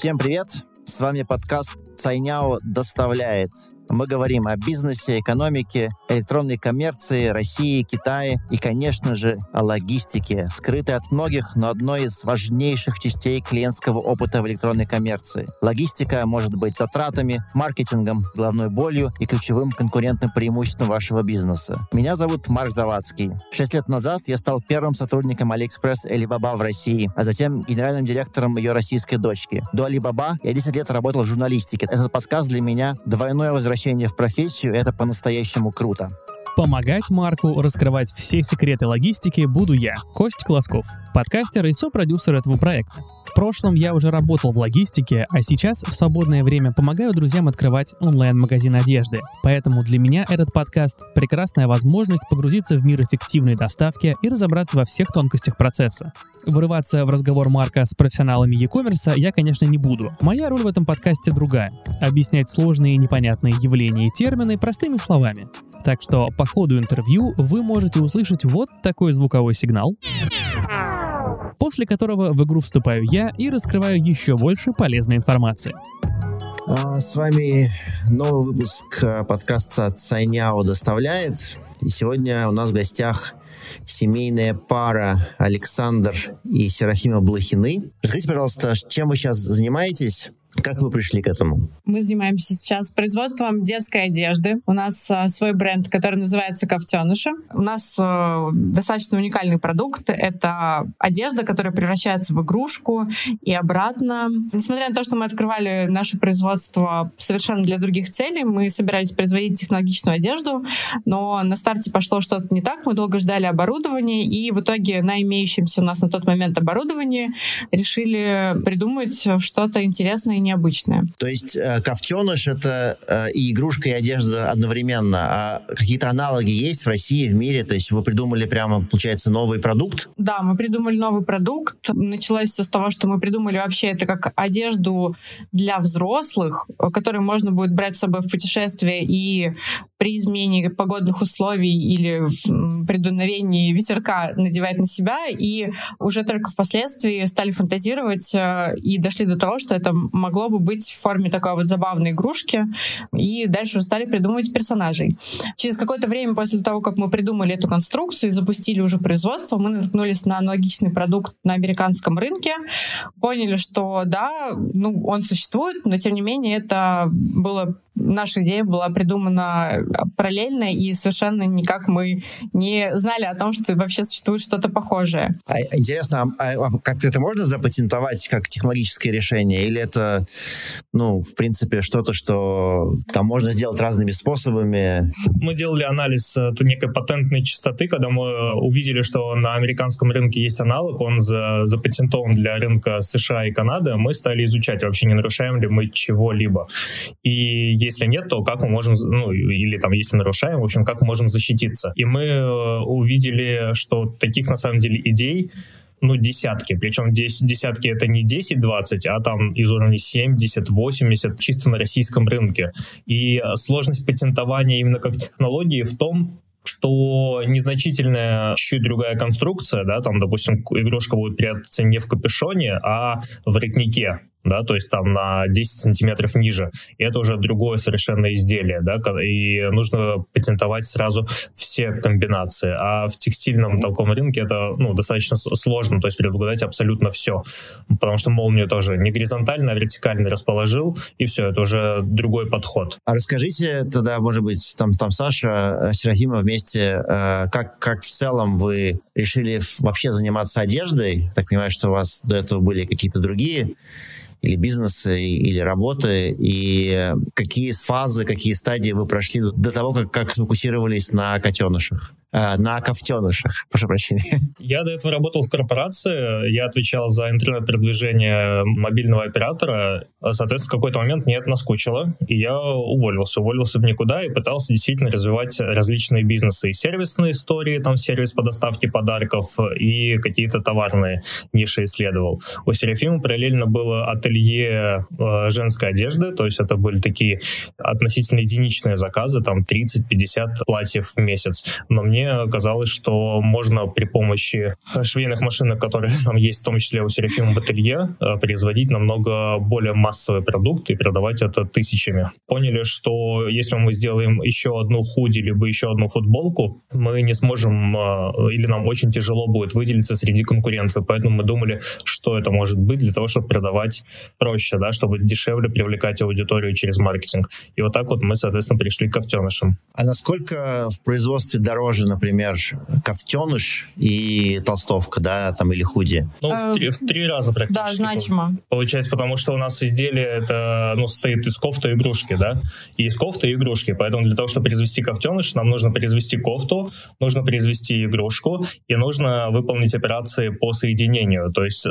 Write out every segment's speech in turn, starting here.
Всем привет! С вами подкаст «Цайняо доставляет». Мы говорим о бизнесе, экономике, электронной коммерции, России, Китае и, конечно же, о логистике, скрытой от многих, но одной из важнейших частей клиентского опыта в электронной коммерции. Логистика может быть затратами, маркетингом, головной болью и ключевым конкурентным преимуществом вашего бизнеса. Меня зовут Марк Завадский. Шесть лет назад я стал первым сотрудником AliExpress Alibaba в России, а затем генеральным директором ее российской дочки. До Alibaba я 10 лет работал в журналистике. Этот подкаст для меня двойное возвращение возвращение в профессию — это по-настоящему круто. Помогать Марку раскрывать все секреты логистики буду я, Кость Колосков, подкастер и сопродюсер этого проекта. В прошлом я уже работал в логистике, а сейчас в свободное время помогаю друзьям открывать онлайн-магазин одежды. Поэтому для меня этот подкаст — прекрасная возможность погрузиться в мир эффективной доставки и разобраться во всех тонкостях процесса. Вырываться в разговор Марка с профессионалами e-commerce я, конечно, не буду. Моя роль в этом подкасте другая — объяснять сложные и непонятные явления и термины простыми словами. Так что по ходу интервью вы можете услышать вот такой звуковой сигнал после которого в игру вступаю я и раскрываю еще больше полезной информации. А, с вами новый выпуск а, подкаста «Цайняо доставляет». И сегодня у нас в гостях семейная пара Александр и Серафима Блохины. Расскажите, пожалуйста, чем вы сейчас занимаетесь? Как вы пришли к этому? Мы занимаемся сейчас производством детской одежды. У нас а, свой бренд, который называется «Ковтеныша». У нас а, достаточно уникальный продукт. Это одежда, которая превращается в игрушку и обратно. Несмотря на то, что мы открывали наше производство совершенно для других целей, мы собирались производить технологичную одежду, но на старте пошло что-то не так. Мы долго ждали оборудования, и в итоге на имеющемся у нас на тот момент оборудовании решили придумать что-то интересное необычное. То есть э, ковтеныш — это э, и игрушка, и одежда одновременно. А какие-то аналоги есть в России, в мире? То есть вы придумали прямо, получается, новый продукт? Да, мы придумали новый продукт. Началось с того, что мы придумали вообще это как одежду для взрослых, которую можно будет брать с собой в путешествие и при измене погодных условий или при дуновении ветерка надевать на себя. И уже только впоследствии стали фантазировать э, и дошли до того, что это могло бы быть в форме такой вот забавной игрушки. И дальше стали придумывать персонажей. Через какое-то время после того, как мы придумали эту конструкцию и запустили уже производство, мы наткнулись на аналогичный продукт на американском рынке, поняли, что да, ну, он существует, но тем не менее это было наша идея была придумана параллельно, и совершенно никак мы не знали о том, что вообще существует что-то похожее. А, интересно, а, а как-то это можно запатентовать как технологическое решение? Или это, ну, в принципе, что-то, что там можно сделать разными способами? Мы делали анализ э, некой патентной частоты, когда мы увидели, что на американском рынке есть аналог, он за, запатентован для рынка США и Канады, мы стали изучать, вообще не нарушаем ли мы чего-либо. И если нет, то как мы можем, ну, или там, если нарушаем, в общем, как мы можем защититься. И мы э, увидели, что таких, на самом деле, идей ну, десятки. Причем десятки это не 10-20, а там из уровня 70-80 чисто на российском рынке. И э, сложность патентования именно как технологии в том, что незначительная чуть другая конструкция, да, там, допустим, игрушка будет прятаться не в капюшоне, а в воротнике да, то есть там на 10 сантиметров ниже. И это уже другое совершенно изделие, да, и нужно патентовать сразу все комбинации. А в текстильном таком рынке это, ну, достаточно сложно, то есть предугадать абсолютно все, потому что молнию тоже не горизонтально, а вертикально расположил, и все, это уже другой подход. А расскажите тогда, может быть, там, там Саша, э, Серафима вместе, э, как, как в целом вы решили вообще заниматься одеждой? Так понимаю, что у вас до этого были какие-то другие или бизнеса, или работы, и какие фазы, какие стадии вы прошли до того, как, как сфокусировались на котенышах? Э, на ковтенышах, прошу прощения. Я до этого работал в корпорации, я отвечал за интернет-продвижение мобильного оператора. Соответственно, в какой-то момент мне это наскучило, и я уволился. Уволился в никуда и пытался действительно развивать различные бизнесы. И сервисные истории, там сервис по доставке подарков, и какие-то товарные ниши исследовал. У Серафима параллельно было ателье э, женской одежды, то есть это были такие относительно единичные заказы, там 30-50 платьев в месяц. Но мне мне казалось, что можно при помощи швейных машинок, которые там есть, в том числе у Серафима ателье, э, производить намного более массовый продукт и продавать это тысячами. Поняли, что если мы сделаем еще одну худи, либо еще одну футболку, мы не сможем, э, или нам очень тяжело будет выделиться среди конкурентов, и поэтому мы думали, что это может быть для того, чтобы продавать проще, да, чтобы дешевле привлекать аудиторию через маркетинг. И вот так вот мы, соответственно, пришли к кофтенышам. А насколько в производстве дороже, например, кофтеныш и толстовка, да, там, или худи? Ну, в, три, в три раза практически. Да, значимо. Получается, потому что у нас изделие это, ну, состоит из кофты и игрушки, да, и из кофты и игрушки. Поэтому для того, чтобы произвести кофтеныш, нам нужно произвести кофту, нужно произвести игрушку, и нужно выполнить операции по соединению. То есть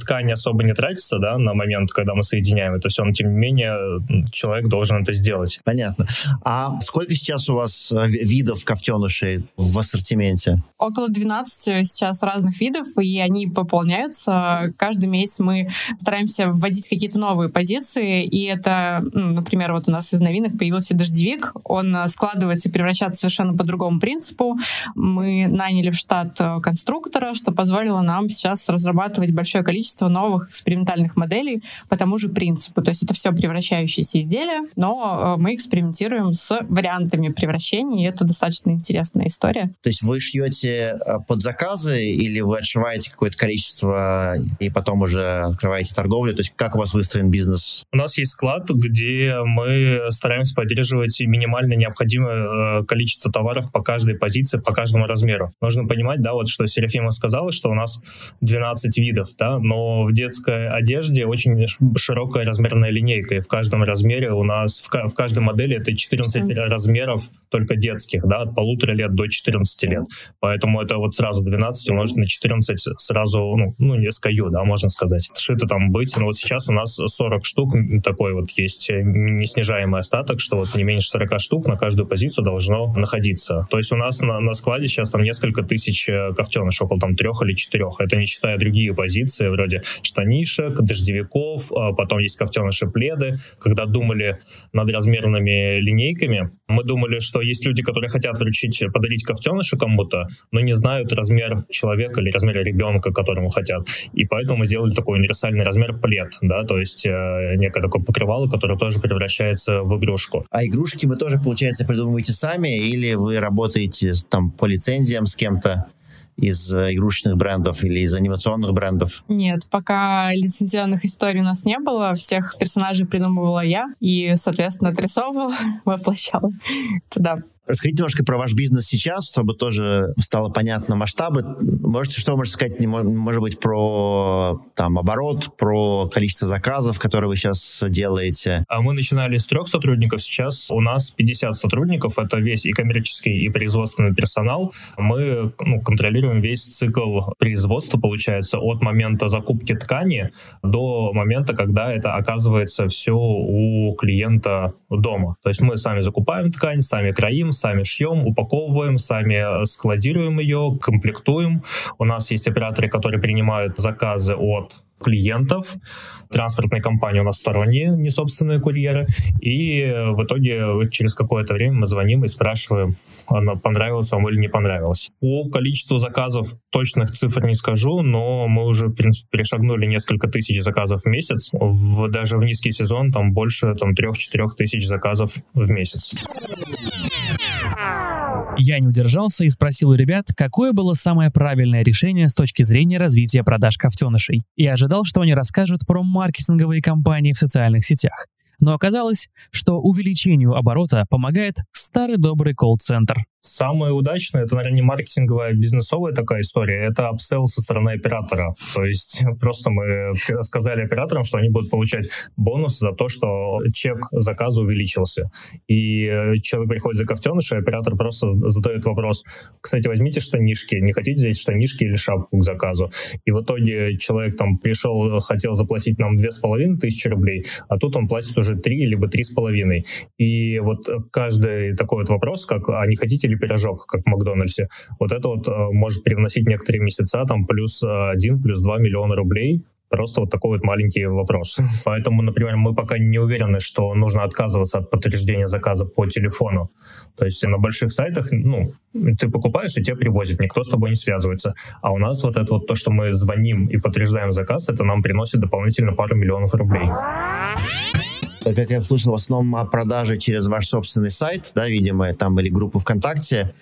ткань особо не тратится, да, на момент, когда мы соединяем это все, но тем не менее человек должен это сделать. Понятно. А сколько сейчас у вас э, видов кофтенышей в ассортименте? Около 12 сейчас разных видов, и они пополняются. Каждый месяц мы стараемся вводить какие-то новые позиции, и это, ну, например, вот у нас из новинок появился дождевик, он э, складывается и превращается совершенно по другому принципу. Мы наняли в штат э, конструктора, что позволило нам сейчас разрабатывать большое количество новых экспериментальных моделей по тому же принципу. То есть это все превращающиеся изделия, но мы экспериментируем с вариантами превращения, и это достаточно интересная история. То есть вы шьете э, под заказы или вы отшиваете какое-то количество и потом уже открываете торговлю? То есть как у вас выстроен бизнес? У нас есть склад, где мы стараемся поддерживать минимально необходимое э, количество товаров по каждой позиции, по каждому размеру. Нужно понимать, да, вот что Серафима сказала, что у нас 12 видов, да, но в детской одежде очень широкая размерная линейка, и в каждом размере у нас, в, в каждой модели это 14 размеров только детских, да, от полутора лет до 14 лет. Поэтому это вот сразу 12 умножить на 14 сразу, ну, ну не SKU, да, можно сказать. Шито там быть, но вот сейчас у нас 40 штук, такой вот есть неснижаемый остаток, что вот не меньше 40 штук на каждую позицию должно находиться. То есть у нас на, на складе сейчас там несколько тысяч э, кофтенышей, около там трех или четырех. Это не считая другие позиции, вроде штанишек, дождевиков, а потом есть кофтеныши пледы. Когда думали над размерными линейками, мы думали, что есть люди, которые хотят вручить, подарить кофтеныша кому-то, но не знают размер человека или размер ребенка, которому хотят. И поэтому мы сделали такой универсальный размер плед, да, то есть э, некое такое покрывало, которое тоже превращается в игрушку. А игрушки вы тоже, получается, придумываете сами или вы работаете там по лицензиям с кем-то? из э, игрушечных брендов или из анимационных брендов? Нет, пока лицензионных историй у нас не было. Всех персонажей придумывала я и, соответственно, отрисовывала, воплощала туда. Расскажите немножко про ваш бизнес сейчас, чтобы тоже стало понятно масштабы. Можете, что можете сказать, может быть, про там, оборот, про количество заказов, которые вы сейчас делаете? А мы начинали с трех сотрудников, сейчас у нас 50 сотрудников, это весь и коммерческий, и производственный персонал. Мы ну, контролируем весь цикл производства, получается, от момента закупки ткани до момента, когда это оказывается все у клиента дома. То есть мы сами закупаем ткань, сами краим, сами шьем, упаковываем, сами складируем ее, комплектуем. У нас есть операторы, которые принимают заказы от клиентов, транспортные компании у нас сторонние, не собственные курьеры, и в итоге через какое-то время мы звоним и спрашиваем, оно понравилось вам или не понравилось. По количеству заказов точных цифр не скажу, но мы уже, в принципе, перешагнули несколько тысяч заказов в месяц. В, даже в низкий сезон там больше там, 3-4 тысяч заказов в месяц. Я не удержался и спросил у ребят, какое было самое правильное решение с точки зрения развития продаж кофтенышей. И ожидал, что они расскажут про маркетинговые кампании в социальных сетях. Но оказалось, что увеличению оборота помогает старый добрый колл-центр. Самое удачное, это, наверное, не маркетинговая, а бизнесовая такая история, это апсел со стороны оператора. То есть просто мы сказали операторам, что они будут получать бонус за то, что чек заказа увеличился. И э, человек приходит за кофтеныш, и оператор просто задает вопрос, кстати, возьмите штанишки, не хотите взять штанишки или шапку к заказу? И в итоге человек там пришел, хотел заплатить нам две с половиной тысячи рублей, а тут он платит уже три либо три с половиной. И вот каждый такой вот вопрос, как, а не хотите или пирожок, как в Макдональдсе. Вот это вот э, может привносить некоторые месяца, там плюс 1, плюс 2 миллиона рублей Просто вот такой вот маленький вопрос. Поэтому, например, мы пока не уверены, что нужно отказываться от подтверждения заказа по телефону. То есть на больших сайтах, ну, ты покупаешь, и тебе привозят, никто с тобой не связывается. А у нас вот это вот то, что мы звоним и подтверждаем заказ, это нам приносит дополнительно пару миллионов рублей. Как я слышал, в основном о продаже через ваш собственный сайт, да, видимо, там или группу ВКонтакте.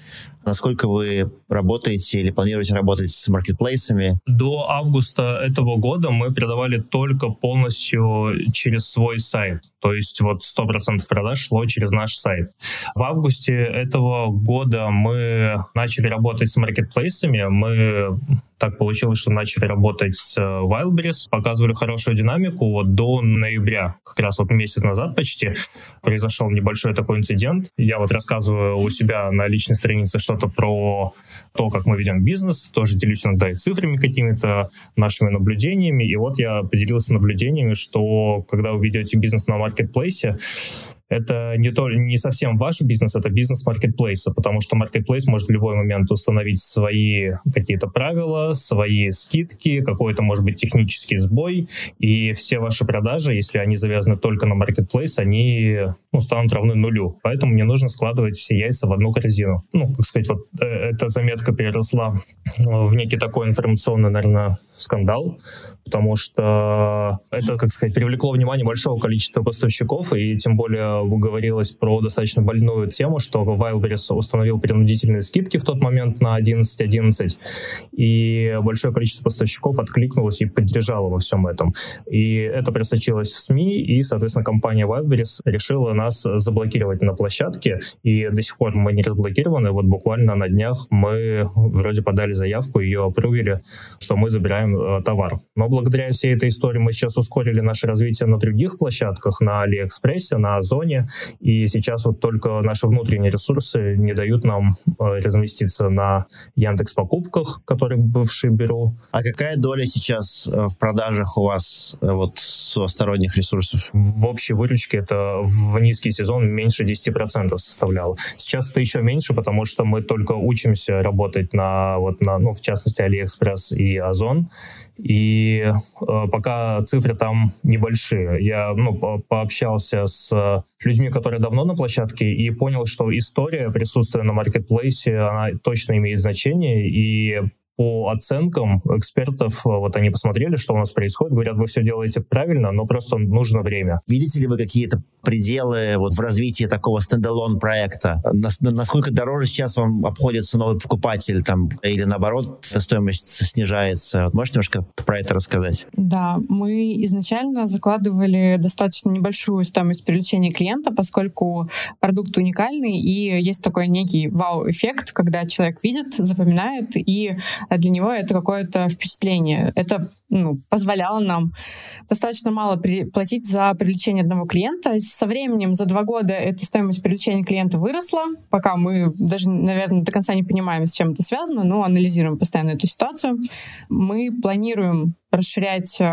Насколько вы работаете или планируете работать с маркетплейсами? До августа этого года мы продавали только полностью через свой сайт. То есть вот 100% продаж шло через наш сайт. В августе этого года мы начали работать с маркетплейсами. Мы так получилось, что начали работать с э, Wildberries, показывали хорошую динамику. Вот до ноября, как раз вот месяц назад почти, произошел небольшой такой инцидент. Я вот рассказываю у себя на личной странице что-то про то, как мы ведем бизнес, тоже делюсь иногда и цифрами какими-то, нашими наблюдениями. И вот я поделился наблюдениями, что когда вы ведете бизнес на маркетплейсе, это не, то, не совсем ваш бизнес, это бизнес маркетплейса, потому что маркетплейс может в любой момент установить свои какие-то правила, свои скидки, какой-то, может быть, технический сбой, и все ваши продажи, если они завязаны только на маркетплейс, они ну, станут равны нулю. Поэтому мне нужно складывать все яйца в одну корзину. Ну, как сказать, вот э, эта заметка переросла в некий такой информационный, наверное, скандал, потому что это, как сказать, привлекло внимание большого количества поставщиков, и тем более говорилось про достаточно больную тему, что Wildberries установил принудительные скидки в тот момент на 11.11, .11, и большое количество поставщиков откликнулось и поддержало во всем этом. И это просочилось в СМИ, и, соответственно, компания Wildberries решила нас заблокировать на площадке, и до сих пор мы не разблокированы. Вот буквально на днях мы вроде подали заявку, ее опрувили, что мы забираем э, товар. Но благодаря всей этой истории мы сейчас ускорили наше развитие на других площадках, на Алиэкспрессе, на Озоне, и сейчас вот только наши внутренние ресурсы не дают нам э, разместиться на Яндекс покупках, которые бывший беру. А какая доля сейчас э, в продажах у вас вот со сторонних ресурсов? В общей выручке это в низкий сезон меньше 10% составляло. Сейчас это еще меньше, потому что мы только учимся работать на, вот на, ну, в частности, Алиэкспресс и Озон, и э, пока цифры там небольшие. Я ну, по пообщался с людьми, которые давно на площадке, и понял, что история присутствия на маркетплейсе, она точно имеет значение, и по оценкам экспертов, э, вот они посмотрели, что у нас происходит, говорят, вы все делаете правильно, но просто нужно время. Видите ли вы какие-то пределы вот в развитии такого стендалон проекта? Насколько дороже сейчас вам обходится новый покупатель там, или наоборот стоимость снижается? Вот можете немножко про это рассказать? Да, мы изначально закладывали достаточно небольшую стоимость привлечения клиента, поскольку продукт уникальный и есть такой некий вау-эффект, когда человек видит, запоминает и для него это какое-то впечатление. Это ну, позволяло нам достаточно мало при, платить за привлечение одного клиента. Со временем, за два года, эта стоимость привлечения клиента выросла, пока мы даже, наверное, до конца не понимаем, с чем это связано, но анализируем постоянно эту ситуацию. Мы планируем расширять э,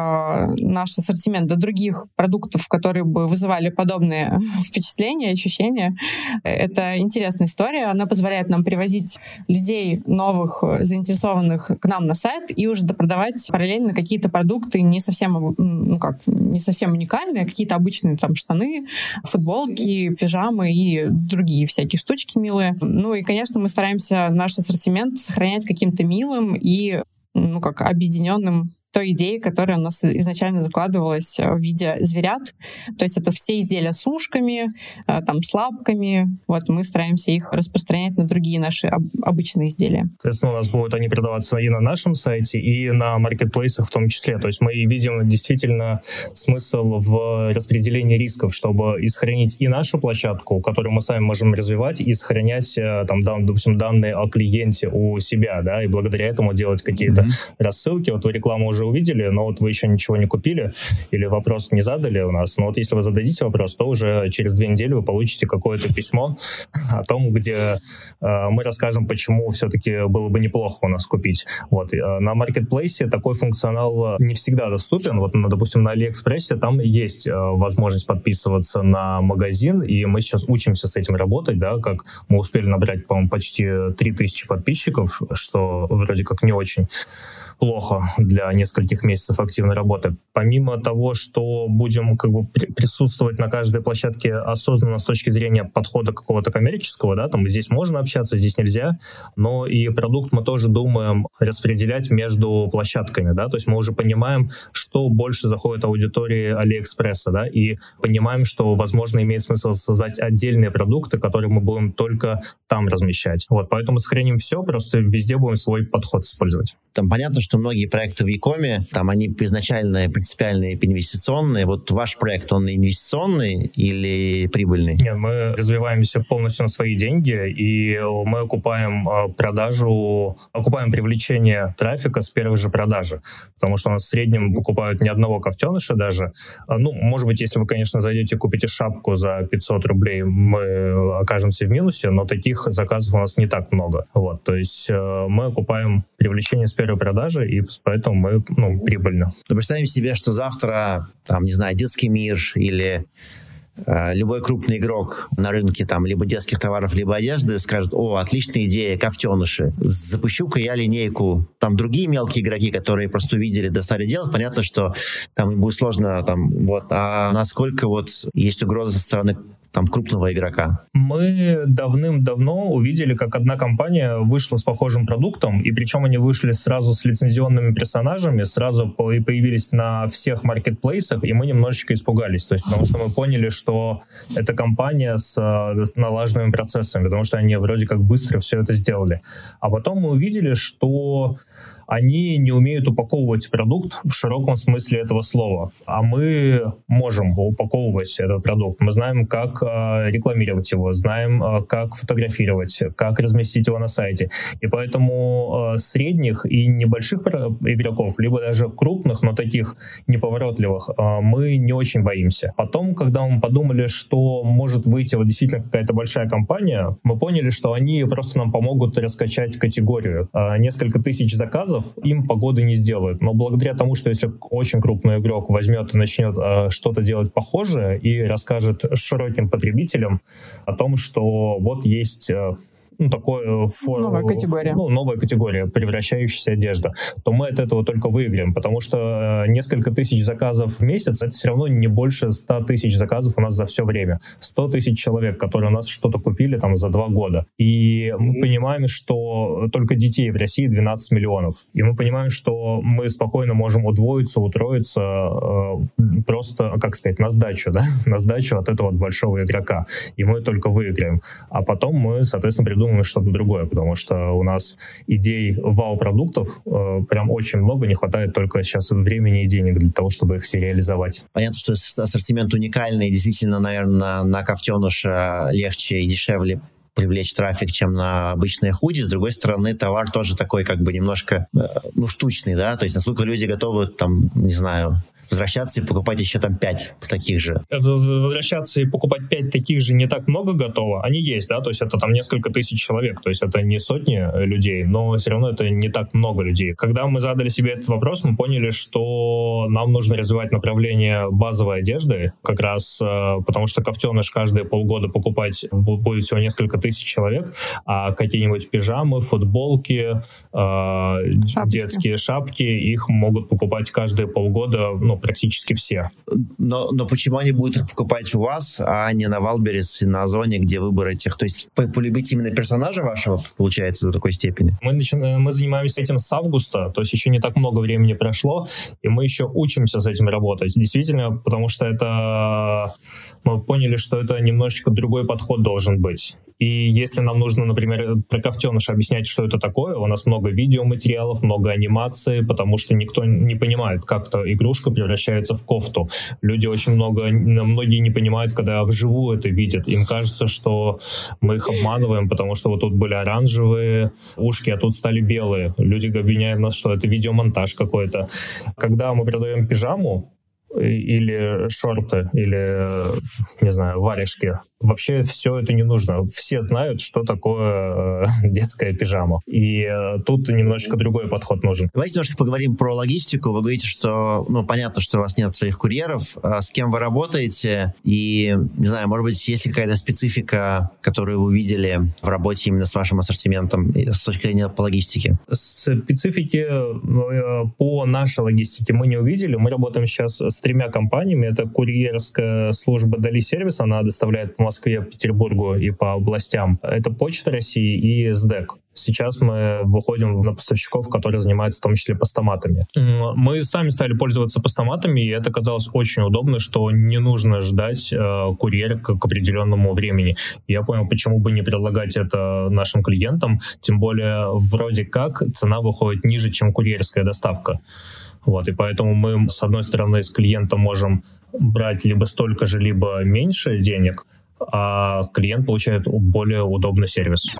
наш ассортимент до других продуктов, которые бы вызывали подобные впечатления, ощущения. Это интересная история. Она позволяет нам приводить людей новых, заинтересованных к нам на сайт и уже допродавать параллельно какие-то продукты не совсем, ну как, не совсем уникальные, а какие-то обычные там штаны, футболки, пижамы и другие всякие штучки милые. Ну и, конечно, мы стараемся наш ассортимент сохранять каким-то милым и ну, как объединенным той идеи, которая у нас изначально закладывалась в виде зверят. То есть это все изделия с ушками, э, там, с лапками. Вот мы стараемся их распространять на другие наши об- обычные изделия. Соответственно, у нас будут они продаваться и на нашем сайте, и на маркетплейсах в том числе. То есть мы видим действительно смысл в распределении рисков, чтобы и сохранить и нашу площадку, которую мы сами можем развивать, и сохранять э, там, допустим, данные о клиенте у себя, да, и благодаря этому делать какие-то mm-hmm. рассылки. Вот вы рекламу уже уже увидели, но вот вы еще ничего не купили или вопрос не задали у нас. Но вот если вы зададите вопрос, то уже через две недели вы получите какое-то письмо о том, где э, мы расскажем, почему все-таки было бы неплохо у нас купить. Вот. Э, на маркетплейсе такой функционал не всегда доступен. Вот, ну, допустим, на Алиэкспрессе там есть э, возможность подписываться на магазин, и мы сейчас учимся с этим работать, да, как мы успели набрать, по-моему, почти 3000 подписчиков, что вроде как не очень плохо для нескольких нескольких месяцев активной работы. Помимо того, что будем как бы присутствовать на каждой площадке осознанно с точки зрения подхода какого-то коммерческого, да, там здесь можно общаться, здесь нельзя, но и продукт мы тоже думаем распределять между площадками, да, то есть мы уже понимаем, что больше заходит аудитории Алиэкспресса, да, и понимаем, что, возможно, имеет смысл создать отдельные продукты, которые мы будем только там размещать. Вот, поэтому сохраним все, просто везде будем свой подход использовать. Там понятно, что многие проекты в Якоме, там они изначально принципиальные инвестиционные. Вот ваш проект, он инвестиционный или прибыльный? Нет, мы развиваемся полностью на свои деньги, и мы окупаем а, продажу, окупаем привлечение трафика с первой же продажи. Потому что у нас в среднем покупают ни одного ковтеныша даже. А, ну, может быть, если вы, конечно, зайдете, купите шапку за 500 рублей, мы окажемся в минусе, но таких заказов у нас не так много. Вот, то есть э, мы окупаем привлечение с первой продажи, и поэтому мы ну, прибыльны. Но представим себе, что завтра, там, не знаю, детский мир или э, любой крупный игрок на рынке там либо детских товаров, либо одежды скажет, о, отличная идея, ковтеныши, запущу-ка я линейку. Там другие мелкие игроки, которые просто увидели, достали делать, понятно, что там им будет сложно, там, вот, а насколько вот есть угроза со стороны там крупного игрока? Мы давным-давно увидели, как одна компания вышла с похожим продуктом, и причем они вышли сразу с лицензионными персонажами, сразу появились на всех маркетплейсах, и мы немножечко испугались, то есть потому что мы поняли, что это компания с, с налаженными процессами, потому что они вроде как быстро все это сделали. А потом мы увидели, что они не умеют упаковывать продукт в широком смысле этого слова. А мы можем упаковывать этот продукт. Мы знаем, как э, рекламировать его, знаем, э, как фотографировать, как разместить его на сайте. И поэтому э, средних и небольших игроков, либо даже крупных, но таких неповоротливых, мы не очень боимся. Потом, когда мы подумали, что может выйти вот действительно какая-то большая компания, мы поняли, что они просто нам помогут раскачать категорию. Несколько тысяч заказов заказов им погоды не сделают. Но благодаря тому, что если очень крупный игрок возьмет и начнет э, что-то делать похожее и расскажет широким потребителям о том, что вот есть э, ну, такое... Фор... Новая категория. Ну, новая категория, превращающаяся одежда, то мы от этого только выиграем, потому что э, несколько тысяч заказов в месяц, это все равно не больше 100 тысяч заказов у нас за все время. 100 тысяч человек, которые у нас что-то купили там за два года. И мы понимаем, что только детей в России 12 миллионов. И мы понимаем, что мы спокойно можем удвоиться, утроиться э, просто, как сказать, на сдачу, да, на сдачу от этого большого игрока. И мы только выиграем. А потом мы, соответственно, придумаем придумаем что-то другое, потому что у нас идей вау-продуктов э, прям очень много, не хватает только сейчас времени и денег для того, чтобы их все реализовать. Понятно, что ассортимент уникальный, действительно, наверное, на, Ковтеныша легче и дешевле привлечь трафик, чем на обычные худи. С другой стороны, товар тоже такой как бы немножко, э, ну, штучный, да, то есть насколько люди готовы, там, не знаю, возвращаться и покупать еще там пять таких же. Возвращаться и покупать пять таких же не так много готово. Они есть, да, то есть это там несколько тысяч человек, то есть это не сотни э, людей, но все равно это не так много людей. Когда мы задали себе этот вопрос, мы поняли, что нам нужно развивать направление базовой одежды, как раз э, потому что кофтёныш каждые полгода покупать будет всего несколько тысяч человек, а какие-нибудь пижамы, футболки, э, шапки. детские шапки, их могут покупать каждые полгода, ну, практически все. Но, но почему они будут их покупать у вас, а не на Wildberries и на Озоне, где выбор этих? То есть полюбить именно персонажа вашего, получается, до такой степени? Мы, начинаем, мы занимаемся этим с августа, то есть еще не так много времени прошло, и мы еще учимся с этим работать. Действительно, потому что это... Мы поняли, что это немножечко другой подход должен быть. И если нам нужно, например, про ковтеныша объяснять, что это такое, у нас много видеоматериалов, много анимации, потому что никто не понимает, как-то игрушка превращается в кофту. Люди очень много, многие не понимают, когда вживую это видят. Им кажется, что мы их обманываем, потому что вот тут были оранжевые ушки, а тут стали белые. Люди обвиняют нас, что это видеомонтаж какой-то. Когда мы продаем пижаму, или шорты, или, не знаю, варежки. Вообще все это не нужно. Все знают, что такое э, детская пижама. И э, тут немножечко другой подход нужен. Давайте немножко поговорим про логистику. Вы говорите, что, ну, понятно, что у вас нет своих курьеров. А с кем вы работаете? И, не знаю, может быть, есть ли какая-то специфика, которую вы увидели в работе именно с вашим ассортиментом с точки зрения по логистике? Специфики э, по нашей логистике мы не увидели. Мы работаем сейчас с тремя компаниями. Это курьерская служба Дали Сервис, она доставляет по Москве, Петербургу и по областям. Это Почта России и СДЭК. Сейчас мы выходим на поставщиков, которые занимаются в том числе постаматами. Мы сами стали пользоваться постаматами, и это казалось очень удобно, что не нужно ждать э, курьера к, к определенному времени. Я понял, почему бы не предлагать это нашим клиентам, тем более вроде как цена выходит ниже, чем курьерская доставка. Вот, и поэтому мы, с одной стороны, с клиента можем брать либо столько же, либо меньше денег, а клиент получает более удобный сервис.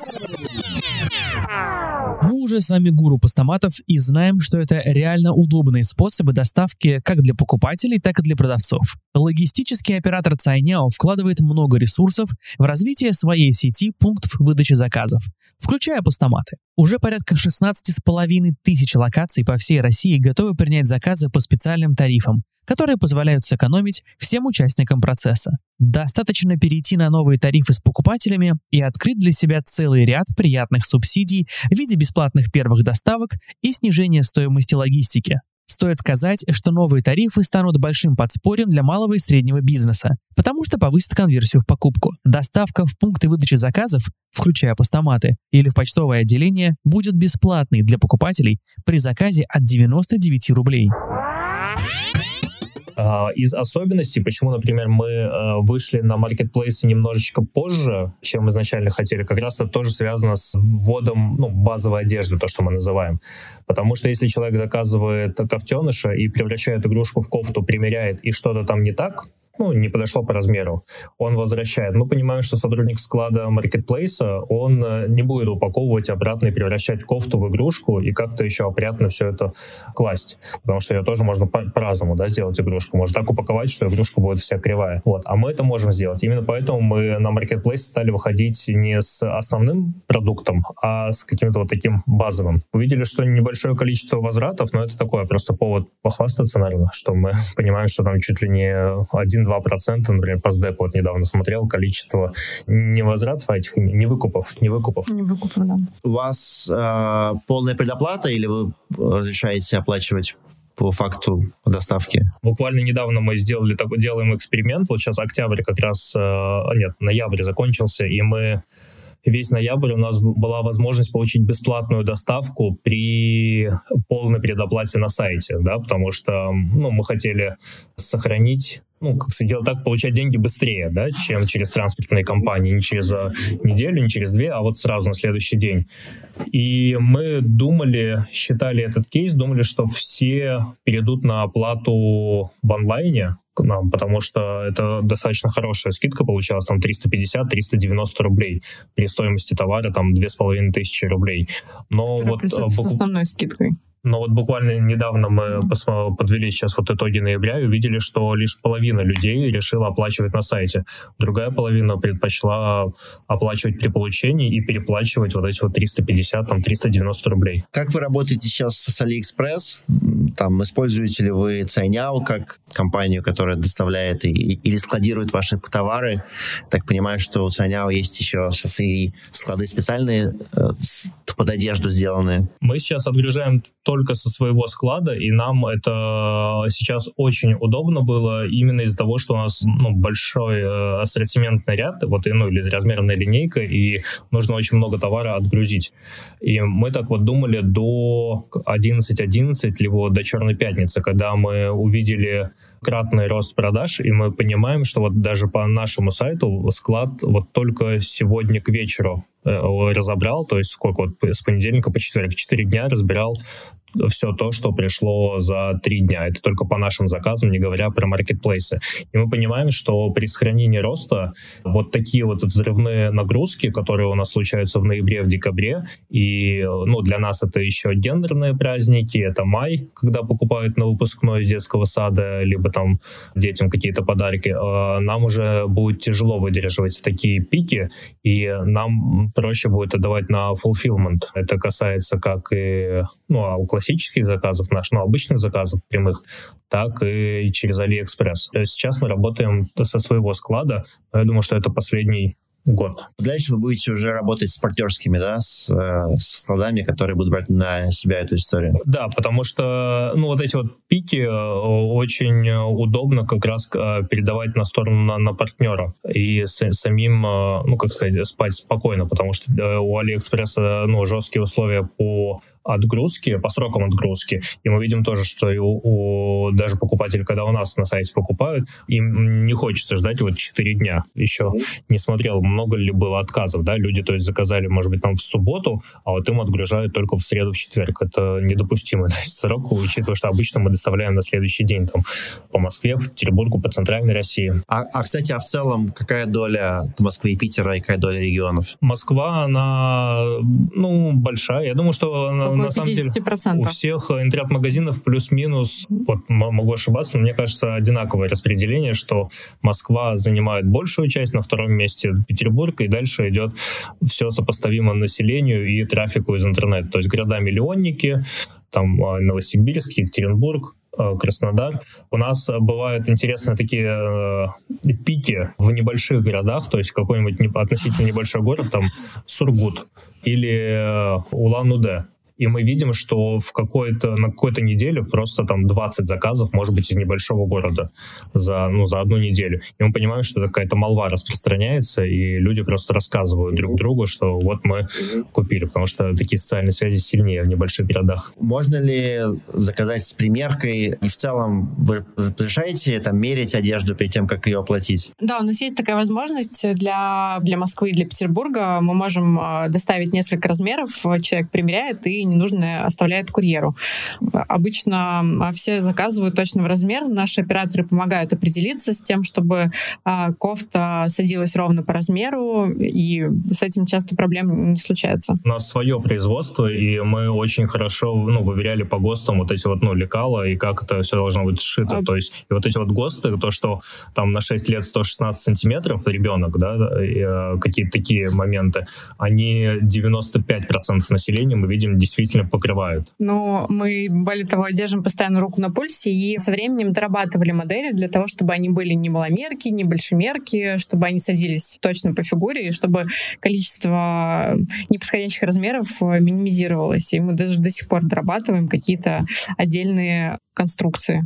Мы уже с вами гуру постаматов и знаем, что это реально удобные способы доставки как для покупателей, так и для продавцов. Логистический оператор Цайняо вкладывает много ресурсов в развитие своей сети пунктов выдачи заказов, включая постаматы. Уже порядка 16,5 тысяч локаций по всей России готовы принять заказы по специальным тарифам, которые позволяют сэкономить всем участникам процесса. Достаточно перейти на новые тарифы с покупателями и открыть для себя целый ряд приятных субсидий в виде бесплатных первых доставок и снижения стоимости логистики. Стоит сказать, что новые тарифы станут большим подспорьем для малого и среднего бизнеса, потому что повысят конверсию в покупку. Доставка в пункты выдачи заказов, включая постаматы, или в почтовое отделение, будет бесплатной для покупателей при заказе от 99 рублей. А, из особенностей, почему, например, мы э, вышли на маркетплейсы немножечко позже, чем изначально хотели, как раз это тоже связано с вводом ну, базовой одежды, то, что мы называем. Потому что если человек заказывает кофтеныша и превращает игрушку в кофту, примеряет, и что-то там не так, ну, не подошло по размеру, он возвращает. Мы понимаем, что сотрудник склада маркетплейса, он э, не будет упаковывать обратно и превращать кофту в игрушку и как-то еще опрятно все это класть. Потому что ее тоже можно по-разному да, сделать игрушку. Можно так упаковать, что игрушка будет вся кривая. Вот. А мы это можем сделать. Именно поэтому мы на маркетплейсе стали выходить не с основным продуктом, а с каким-то вот таким базовым. Увидели, что небольшое количество возвратов, но это такое просто повод похвастаться, наверное, что мы понимаем, что там чуть ли не один 1-2%, например, по SDEC вот недавно смотрел, количество невозвратов, а этих не выкупов, не выкупов. Не выкупов, да. У вас э, полная предоплата или вы разрешаете оплачивать по факту доставки? Буквально недавно мы сделали такой, делаем эксперимент. Вот сейчас октябрь как раз, э, нет, ноябрь закончился, и мы весь ноябрь у нас была возможность получить бесплатную доставку при полной предоплате на сайте, да, потому что ну, мы хотели сохранить ну, как сказать, так, получать деньги быстрее, да, чем через транспортные компании, не через а, неделю, не через две, а вот сразу на следующий день. И мы думали, считали этот кейс, думали, что все перейдут на оплату в онлайне, к нам, потому что это достаточно хорошая скидка получалась, там 350-390 рублей при стоимости товара там 2500 рублей. Но это вот... С основной скидкой. Но вот буквально недавно мы подвели сейчас вот итоги ноября и увидели, что лишь половина людей решила оплачивать на сайте. Другая половина предпочла оплачивать при получении и переплачивать вот эти вот 350, там, 390 рублей. Как вы работаете сейчас с AliExpress? Там, используете ли вы Cainiao как компанию, которая доставляет и, или складирует ваши товары? Так понимаю, что у Cainiao есть еще свои склады специальные э, под одежду сделанные. Мы сейчас отгружаем то только со своего склада, и нам это сейчас очень удобно было именно из-за того, что у нас ну, большой э, ассортиментный ряд, вот, ну, или размерная линейка, и нужно очень много товара отгрузить. И мы так вот думали до 11.11, либо до Черной Пятницы, когда мы увидели кратный рост продаж, и мы понимаем, что вот даже по нашему сайту склад вот только сегодня к вечеру э, разобрал, то есть сколько вот с понедельника по четверг, 4 дня разбирал все то, что пришло за три дня. Это только по нашим заказам, не говоря про маркетплейсы. И мы понимаем, что при сохранении роста вот такие вот взрывные нагрузки, которые у нас случаются в ноябре, в декабре, и ну, для нас это еще гендерные праздники, это май, когда покупают на выпускной из детского сада, либо там детям какие-то подарки, э, нам уже будет тяжело выдерживать такие пики, и нам проще будет отдавать на fulfillment. Это касается как и ну, а у классических заказов наших, ну, обычных заказов прямых, так и через AliExpress. Сейчас мы работаем со своего склада, я думаю, что это последний год. Дальше вы будете уже работать с партнерскими, да, с, э, с складами, которые будут брать на себя эту историю. Да, потому что, ну, вот эти вот пики э, очень удобно как раз э, передавать на сторону на, на партнера и с, самим, ну, как сказать, спать спокойно, потому что у Алиэкспресса, ну, жесткие условия по отгрузке, по срокам отгрузки, и мы видим тоже, что и у, у даже покупателей, когда у нас на сайте покупают, им не хочется ждать вот 4 дня. Еще не смотрел много ли было отказов, да, люди, то есть, заказали, может быть, там в субботу, а вот им отгружают только в среду, в четверг. Это недопустимо, есть, срок, учитывая, что обычно мы доставляем на следующий день, там, по Москве, по Петербургу, по центральной России. А, а кстати, а в целом, какая доля Москвы и Питера, и какая доля регионов? Москва, она, ну, большая. Я думаю, что Около на самом деле у всех интернет-магазинов плюс-минус, вот могу ошибаться, но мне кажется, одинаковое распределение, что Москва занимает большую часть, на втором месте Петербург, Петербург, и дальше идет все сопоставимо населению и трафику из интернета. То есть города-миллионники, там а, Новосибирск, Екатеринбург, а, Краснодар. У нас бывают интересные такие э, пики в небольших городах, то есть какой-нибудь не, относительно небольшой город, там Сургут или э, Улан-Удэ и мы видим, что в какой-то, на какую-то неделю просто там 20 заказов, может быть, из небольшого города за, ну, за одну неделю. И мы понимаем, что какая-то молва распространяется, и люди просто рассказывают друг другу, что вот мы купили, потому что такие социальные связи сильнее в небольших городах. Можно ли заказать с примеркой, и в целом вы разрешаете там мерить одежду перед тем, как ее оплатить? Да, у нас есть такая возможность для, для Москвы и для Петербурга. Мы можем а, доставить несколько размеров, человек примеряет и ненужное оставляет курьеру. Обычно а, все заказывают точно в размер. Наши операторы помогают определиться с тем, чтобы а, кофта садилась ровно по размеру, и с этим часто проблем не случается. У нас свое производство, и мы очень хорошо ну, выверяли по ГОСТам вот эти вот ну, лекала, и как это все должно быть сшито. А... То есть и вот эти вот ГОСТы, то, что там на 6 лет 116 сантиметров ребенок, да, и, какие-то такие моменты, они 95% населения мы видим действительно покрывают. Но мы, более того, держим постоянно руку на пульсе и со временем дорабатывали модели для того, чтобы они были не маломерки, не большемерки, чтобы они садились точно по фигуре, и чтобы количество неподходящих размеров минимизировалось. И мы даже до сих пор дорабатываем какие-то отдельные конструкции.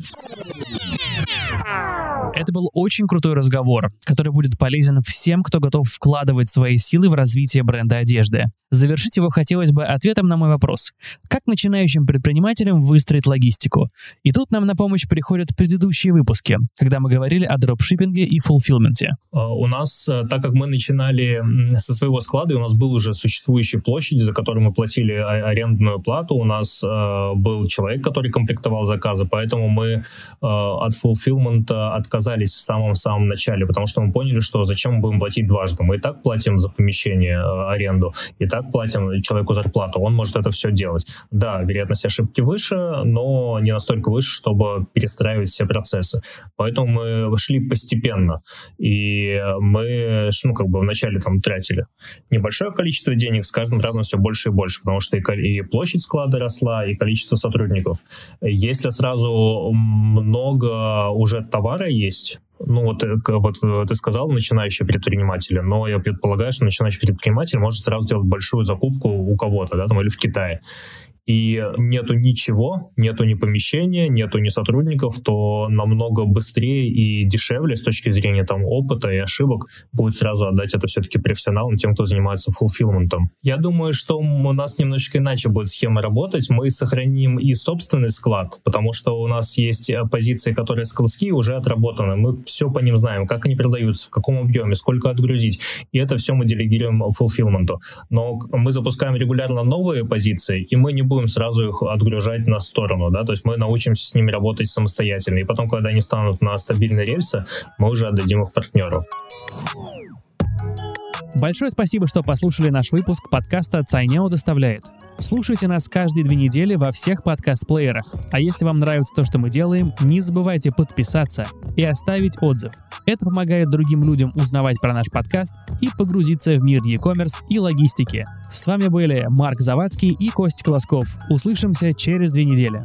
Это был очень крутой разговор, который будет полезен всем, кто готов вкладывать свои силы в развитие бренда одежды. Завершить его хотелось бы ответом на мой вопрос. Как начинающим предпринимателям выстроить логистику? И тут нам на помощь приходят предыдущие выпуски, когда мы говорили о дропшиппинге и фулфилменте. А, у нас, э, так как мы начинали со своего склада, у нас был уже существующий площадь, за которую мы платили арендную плату, у нас э, был человек, который комплектовал заказы, поэтому мы э, от фулфилмента отказались в самом-самом начале, потому что мы поняли, что зачем мы будем платить дважды. Мы и так платим за помещение аренду, и так платим человеку зарплату, он может это все делать. Да, вероятность ошибки выше, но не настолько выше, чтобы перестраивать все процессы. Поэтому мы вошли постепенно. И мы, ну, как бы вначале там тратили небольшое количество денег, с каждым разом все больше и больше, потому что и, площадь склада росла, и количество сотрудников. Если сразу много уже товара есть, ну вот, э, вот э, ты сказал начинающие предприниматели, но я предполагаю, что начинающий предприниматель может сразу сделать большую закупку у кого-то, да, там, или в Китае и нету ничего, нету ни помещения, нету ни сотрудников, то намного быстрее и дешевле с точки зрения там опыта и ошибок будет сразу отдать это все-таки профессионалам, тем, кто занимается фулфилментом. Я думаю, что у нас немножечко иначе будет схема работать. Мы сохраним и собственный склад, потому что у нас есть э, позиции, которые складские, уже отработаны. Мы все по ним знаем, как они продаются, в каком объеме, сколько отгрузить. И это все мы делегируем фулфилменту. Но мы запускаем регулярно новые позиции, и мы не будем будем сразу их отгружать на сторону, да, то есть мы научимся с ними работать самостоятельно, и потом, когда они станут на стабильные рельсы, мы уже отдадим их партнеру. Большое спасибо, что послушали наш выпуск подкаста «Цайняо доставляет». Слушайте нас каждые две недели во всех подкаст-плеерах. А если вам нравится то, что мы делаем, не забывайте подписаться и оставить отзыв. Это помогает другим людям узнавать про наш подкаст и погрузиться в мир e-commerce и логистики. С вами были Марк Завадский и Костя Колосков. Услышимся через две недели.